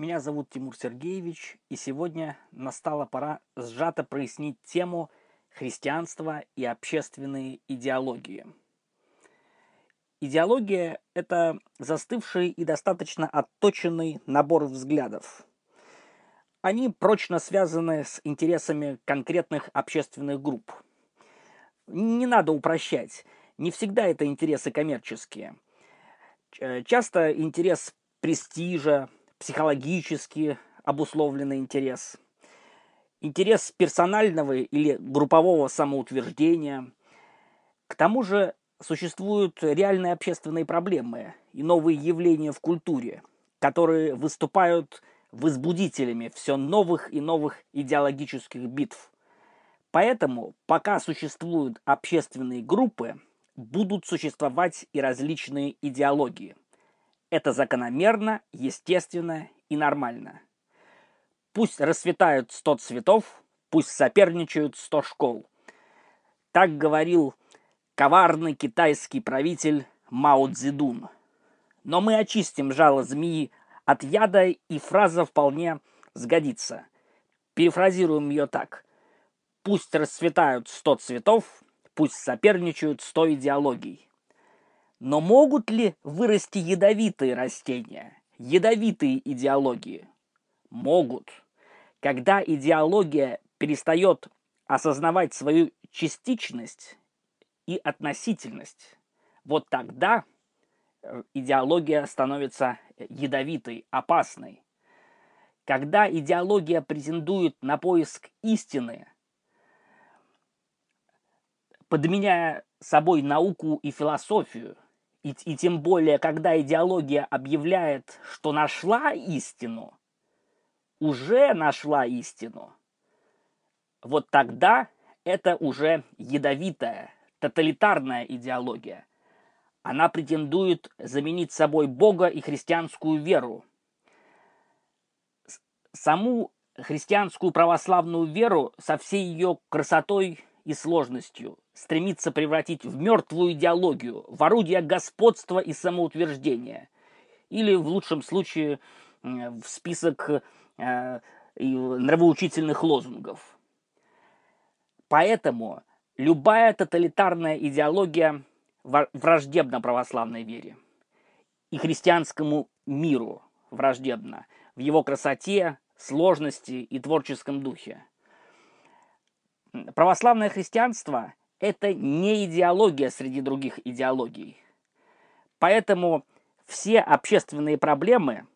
Меня зовут Тимур Сергеевич, и сегодня настала пора сжато прояснить тему христианства и общественные идеологии. Идеология – это застывший и достаточно отточенный набор взглядов. Они прочно связаны с интересами конкретных общественных групп. Не надо упрощать, не всегда это интересы коммерческие. Часто интерес престижа, психологически обусловленный интерес, интерес персонального или группового самоутверждения. К тому же существуют реальные общественные проблемы и новые явления в культуре, которые выступают возбудителями все новых и новых идеологических битв. Поэтому, пока существуют общественные группы, будут существовать и различные идеологии – это закономерно, естественно и нормально. Пусть расцветают сто цветов, пусть соперничают сто школ. Так говорил коварный китайский правитель Мао Цзэдун. Но мы очистим жало змеи от яда, и фраза вполне сгодится. Перефразируем ее так. Пусть расцветают сто цветов, пусть соперничают сто идеологий. Но могут ли вырасти ядовитые растения, ядовитые идеологии? Могут. Когда идеология перестает осознавать свою частичность и относительность, вот тогда э, идеология становится ядовитой, опасной. Когда идеология претендует на поиск истины, подменяя собой науку и философию – и, и тем более, когда идеология объявляет, что нашла истину, уже нашла истину, вот тогда это уже ядовитая, тоталитарная идеология. Она претендует заменить собой Бога и христианскую веру. Саму христианскую православную веру со всей ее красотой и сложностью стремится превратить в мертвую идеологию, в орудие господства и самоутверждения. Или, в лучшем случае, в список э, нравоучительных лозунгов. Поэтому любая тоталитарная идеология враждебна православной вере и христианскому миру враждебна в его красоте, сложности и творческом духе. Православное христианство – это не идеология среди других идеологий. Поэтому все общественные проблемы,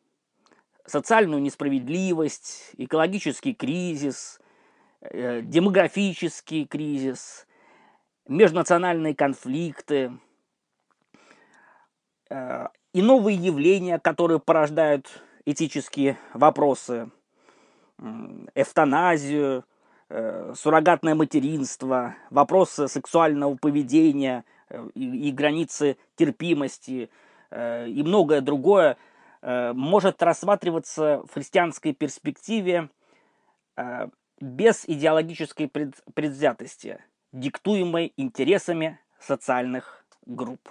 социальную несправедливость, экологический кризис, э, демографический кризис, межнациональные конфликты э, и новые явления, которые порождают этические вопросы, эвтаназию – суррогатное материнство, вопросы сексуального поведения э, и, и границы терпимости э, и многое другое может рассматриваться в христианской перспективе без идеологической предвзятости, диктуемой интересами социальных групп.